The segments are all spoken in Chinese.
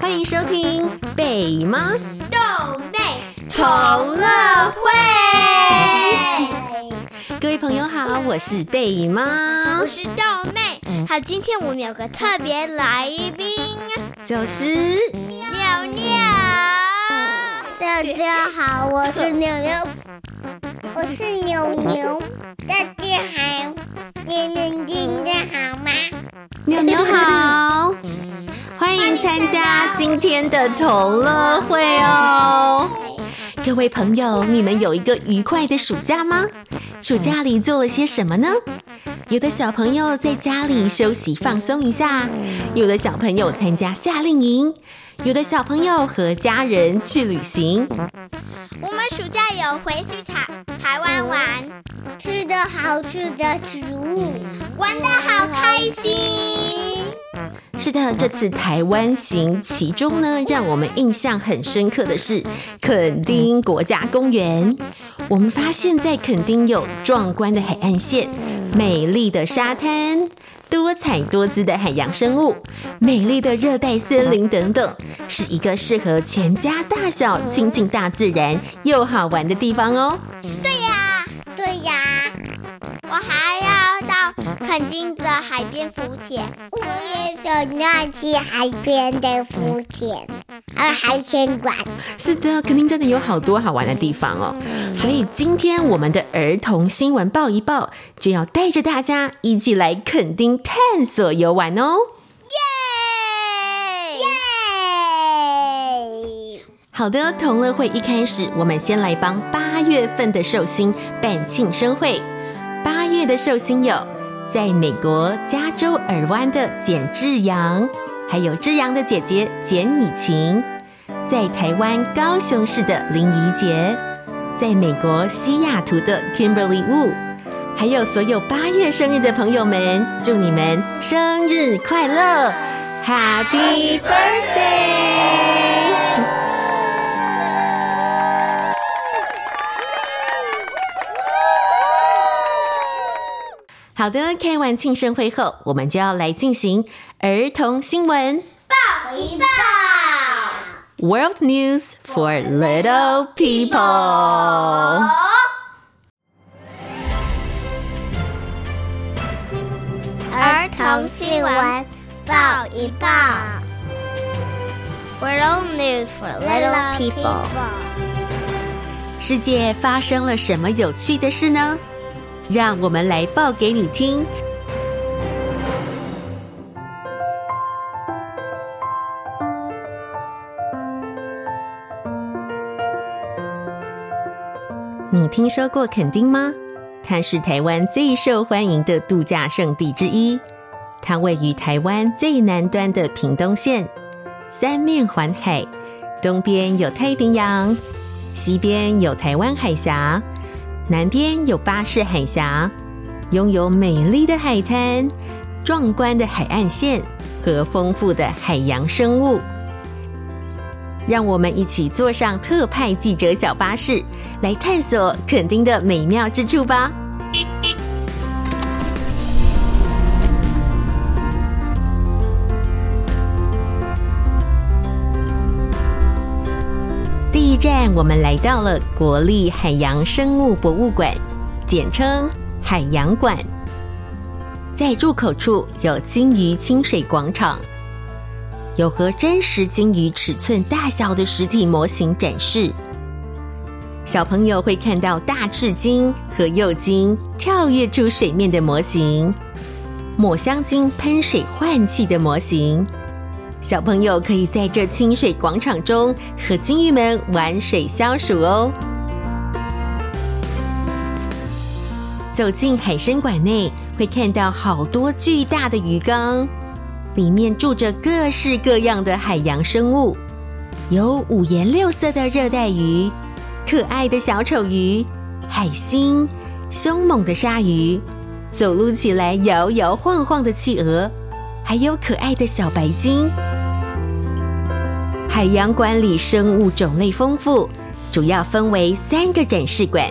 欢迎收听北妈豆妹同乐会。各位朋友好，我是贝妈，我是豆妹。好，今天我们有个特别来宾，就是妞妞。大家好，我是妞妞，我是妞妞。大家好，你们今天好吗？妞妞好，欢迎参加今天的同乐会哦。各位朋友，你们有一个愉快的暑假吗？暑假里做了些什么呢？有的小朋友在家里休息放松一下，有的小朋友参加夏令营，有的小朋友和家人去旅行。我们暑假有回去台台湾玩，吃的好吃的食物，玩的好开心。是的，这次台湾行，其中呢，让我们印象很深刻的是垦丁国家公园。我们发现，在垦丁有壮观的海岸线、美丽的沙滩、多彩多姿的海洋生物、美丽的热带森林等等，是一个适合全家大小亲近大自然又好玩的地方哦。对到垦丁的海边浮潜。我也想要去海边的浮潜。还有海鲜馆，是的，肯定真的有好多好玩的地方哦。所以今天我们的儿童新闻报一报，就要带着大家一起来垦丁探索游玩哦。耶耶！好的，同乐会一开始，我们先来帮八月份的寿星办庆生会。八月的寿星有在美国加州尔湾的简志扬。还有志扬的姐姐简以晴，在台湾高雄市的林怡杰，在美国西雅图的 Kimberly Wu，还有所有八月生日的朋友们，祝你们生日快乐，Happy Birthday！好的，开完庆生会后，我们就要来进行儿童新闻报一报。World News for Little People。儿童新闻报一报。World News for Little People。世界发生了什么有趣的事呢？让我们来报给你听。你听说过垦丁吗？它是台湾最受欢迎的度假胜地之一。它位于台湾最南端的屏东县，三面环海，东边有太平洋，西边有台湾海峡。南边有巴士海峡，拥有美丽的海滩、壮观的海岸线和丰富的海洋生物。让我们一起坐上特派记者小巴士，来探索垦丁的美妙之处吧。站，我们来到了国立海洋生物博物馆，简称海洋馆。在入口处有鲸鱼清水广场，有和真实鲸鱼尺寸大小的实体模型展示。小朋友会看到大翅鲸和幼鲸跳跃出水面的模型，抹香鲸喷水换气的模型。小朋友可以在这清水广场中和鲸鱼们玩水消暑哦。走进海生馆内，会看到好多巨大的鱼缸，里面住着各式各样的海洋生物，有五颜六色的热带鱼、可爱的小丑鱼、海星、凶猛的鲨鱼、走路起来摇摇晃晃的企鹅。还有可爱的小白鲸。海洋馆里生物种类丰富，主要分为三个展示馆。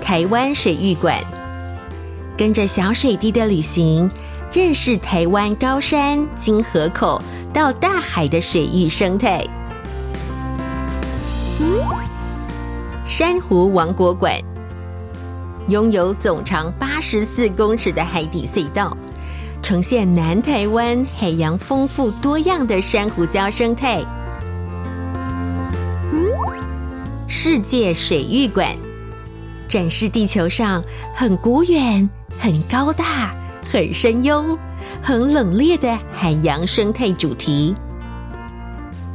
台湾水域馆，跟着小水滴的旅行，认识台湾高山金河口到大海的水域生态。珊瑚王国馆拥有总长八十四公尺的海底隧道，呈现南台湾海洋丰富多样的珊瑚礁生态。世界水域馆展示地球上很古远、很高大、很深幽、很冷冽的海洋生态主题。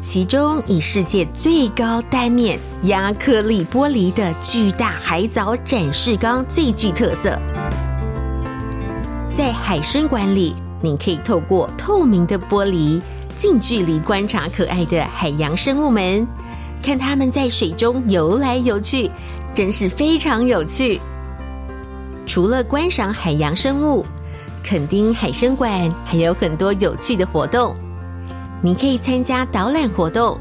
其中以世界最高单面压克力玻璃的巨大海藻展示缸最具特色。在海生馆里，你可以透过透明的玻璃近距离观察可爱的海洋生物们，看它们在水中游来游去，真是非常有趣。除了观赏海洋生物，垦丁海生馆还有很多有趣的活动。你可以参加导览活动，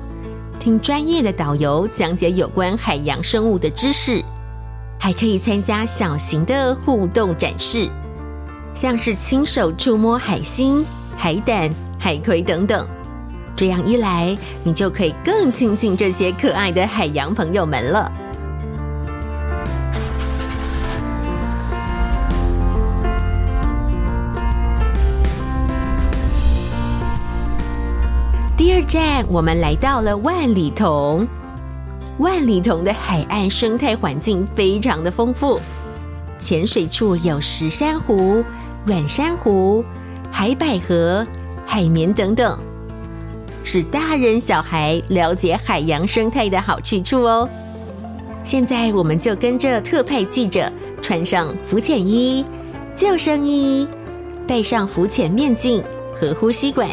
听专业的导游讲解有关海洋生物的知识，还可以参加小型的互动展示，像是亲手触摸海星、海胆、海葵等等。这样一来，你就可以更亲近这些可爱的海洋朋友们了。第二站，我们来到了万里桐。万里桐的海岸生态环境非常的丰富，浅水处有石珊瑚、软珊瑚、海百合、海绵等等，是大人小孩了解海洋生态的好去处哦。现在，我们就跟着特派记者穿上浮潜衣、救生衣，戴上浮潜面镜和呼吸管。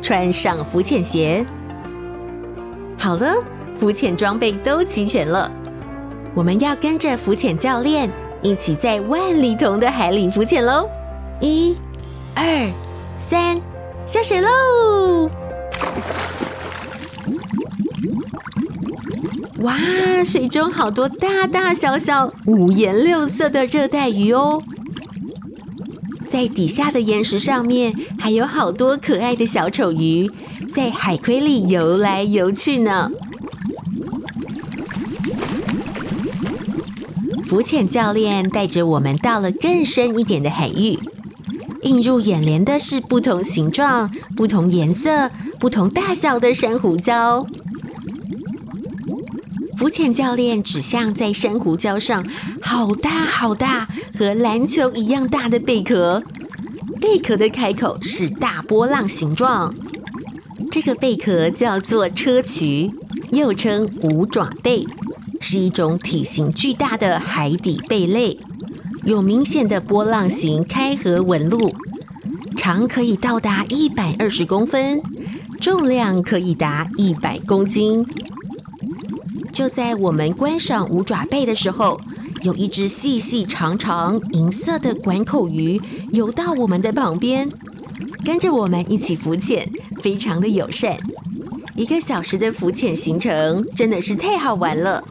穿上浮潜鞋，好了，浮潜装备都齐全了。我们要跟着浮潜教练一起在万里桐的海里浮潜喽！一、二、三，下水喽！哇，水中好多大大小小、五颜六色的热带鱼哦！在底下的岩石上面，还有好多可爱的小丑鱼，在海葵里游来游去呢。浮潜教练带着我们到了更深一点的海域，映入眼帘的是不同形状、不同颜色、不同大小的珊瑚礁。浮潜教练指向在珊瑚礁上好大好大，和篮球一样大的贝壳。贝壳的开口是大波浪形状，这个贝壳叫做砗磲，又称五爪贝，是一种体型巨大的海底贝类，有明显的波浪形开合纹路，长可以到达一百二十公分，重量可以达一百公斤。就在我们观赏五爪贝的时候，有一只细细长长银色的管口鱼游到我们的旁边，跟着我们一起浮潜，非常的友善。一个小时的浮潜行程真的是太好玩了，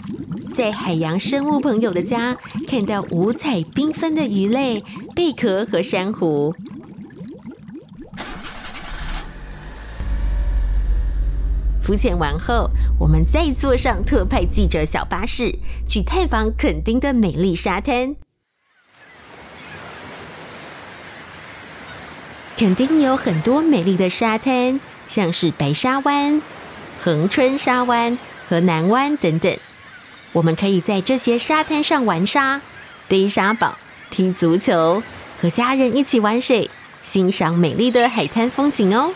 在海洋生物朋友的家看到五彩缤纷的鱼类、贝壳和珊瑚。浮潜完后，我们再坐上特派记者小巴士，去探访垦丁的美丽沙滩。垦丁有很多美丽的沙滩，像是白沙湾、恒春沙湾和南湾等等。我们可以在这些沙滩上玩沙、堆沙堡、踢足球，和家人一起玩水，欣赏美丽的海滩风景哦。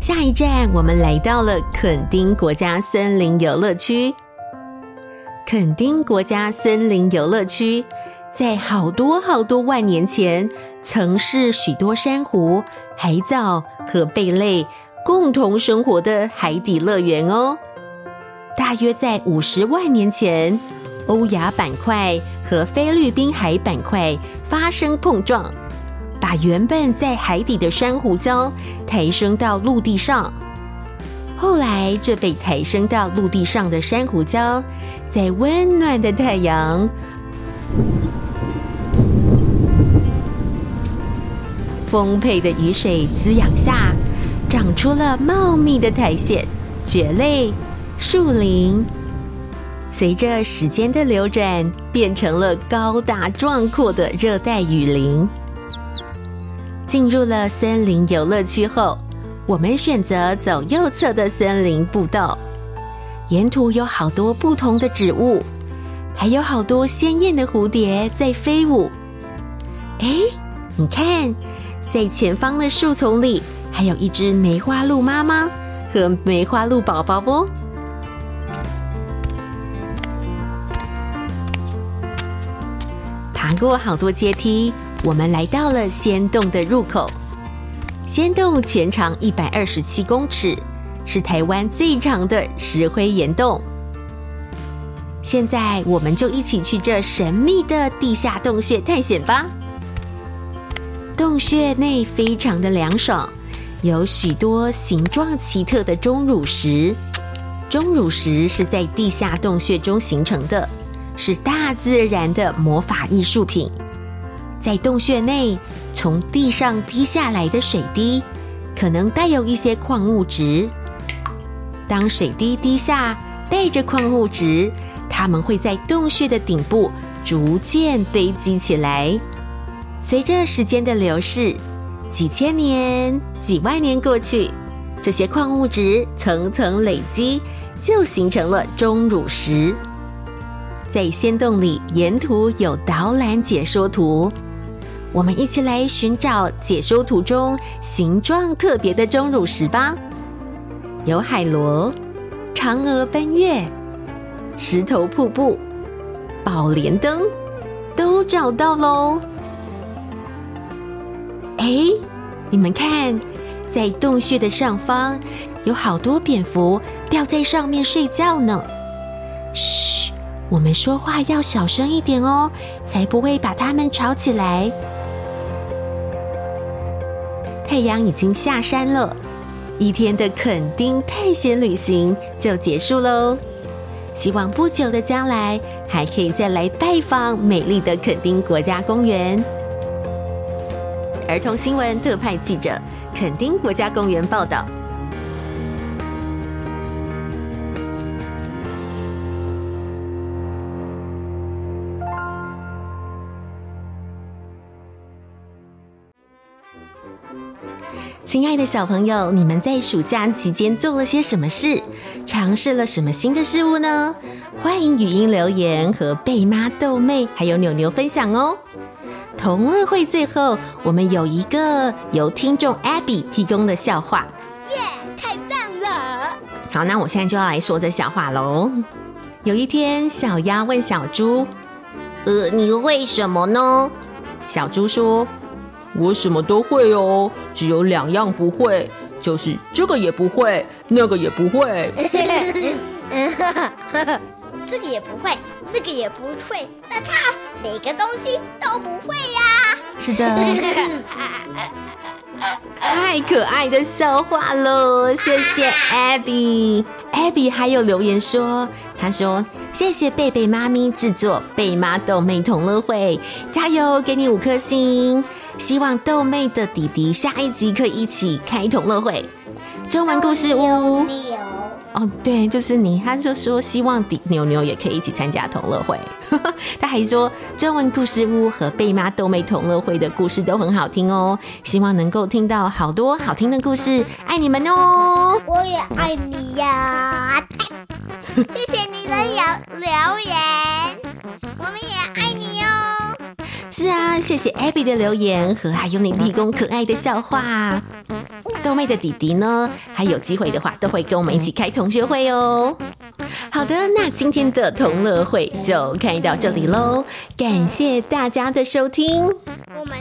下一站，我们来到了垦丁国家森林游乐区。垦丁国家森林游乐区在好多好多万年前，曾是许多珊瑚、海藻和贝类共同生活的海底乐园哦。大约在五十万年前，欧亚板块和菲律宾海板块发生碰撞。把原本在海底的珊瑚礁抬升到陆地上。后来，这被抬升到陆地上的珊瑚礁，在温暖的太阳、丰沛的雨水滋养下，长出了茂密的苔藓、蕨类、树林。随着时间的流转，变成了高大壮阔的热带雨林。进入了森林游乐区后，我们选择走右侧的森林步道。沿途有好多不同的植物，还有好多鲜艳的蝴蝶在飞舞。哎，你看，在前方的树丛里，还有一只梅花鹿妈妈和梅花鹿宝宝哦。爬过好多阶梯，我们来到了仙洞的入口。仙洞全长一百二十七公尺，是台湾最长的石灰岩洞。现在，我们就一起去这神秘的地下洞穴探险吧。洞穴内非常的凉爽，有许多形状奇特的钟乳石。钟乳石是在地下洞穴中形成的。是大自然的魔法艺术品，在洞穴内，从地上滴下来的水滴，可能带有一些矿物质。当水滴滴下，带着矿物质，它们会在洞穴的顶部逐渐堆积起来。随着时间的流逝，几千年、几万年过去，这些矿物质层层累积，就形成了钟乳石。在仙洞里，沿途有导览解说图，我们一起来寻找解说图中形状特别的钟乳石吧。有海螺、嫦娥奔月、石头瀑布、宝莲灯，都找到喽。哎，你们看，在洞穴的上方，有好多蝙蝠吊在上面睡觉呢。嘘。我们说话要小声一点哦，才不会把它们吵起来。太阳已经下山了，一天的垦丁探险旅行就结束喽。希望不久的将来还可以再来拜访美丽的垦丁国家公园。儿童新闻特派记者，垦丁国家公园报道。亲爱的小朋友，你们在暑假期间做了些什么事？尝试了什么新的事物呢？欢迎语音留言和贝妈豆妹还有牛牛分享哦。同乐会最后，我们有一个由听众 Abby 提供的笑话。耶，太棒了！好，那我现在就要来说这笑话喽。有一天，小鸭问小猪：“呃，你会什么呢？”小猪说。我什么都会哦，只有两样不会，就是这个也不会，那个也不会。这个也不会，那个也不会，那他每个东西都不会呀？是的，太可爱的笑话了，谢谢 Abby。Abby 还有留言说，他说谢谢贝贝妈咪制作贝妈豆妹同乐会，加油，给你五颗星。希望豆妹的弟弟下一集可以一起开同乐会。中文故事屋哦，对，就是你。他就说希望弟牛牛也可以一起参加同乐会。他还说中文故事屋和贝妈豆妹同乐会的故事都很好听哦，希望能够听到好多好听的故事，爱你们哦！我也爱你呀！谢谢你的留留言，我们也爱你哦。是啊，谢谢 Abby 的留言和还有你提供可爱的笑话。豆妹的弟弟呢，还有机会的话，都会跟我们一起开同学会哦。好的，那今天的同乐会就开到这里喽，感谢大家的收听，我们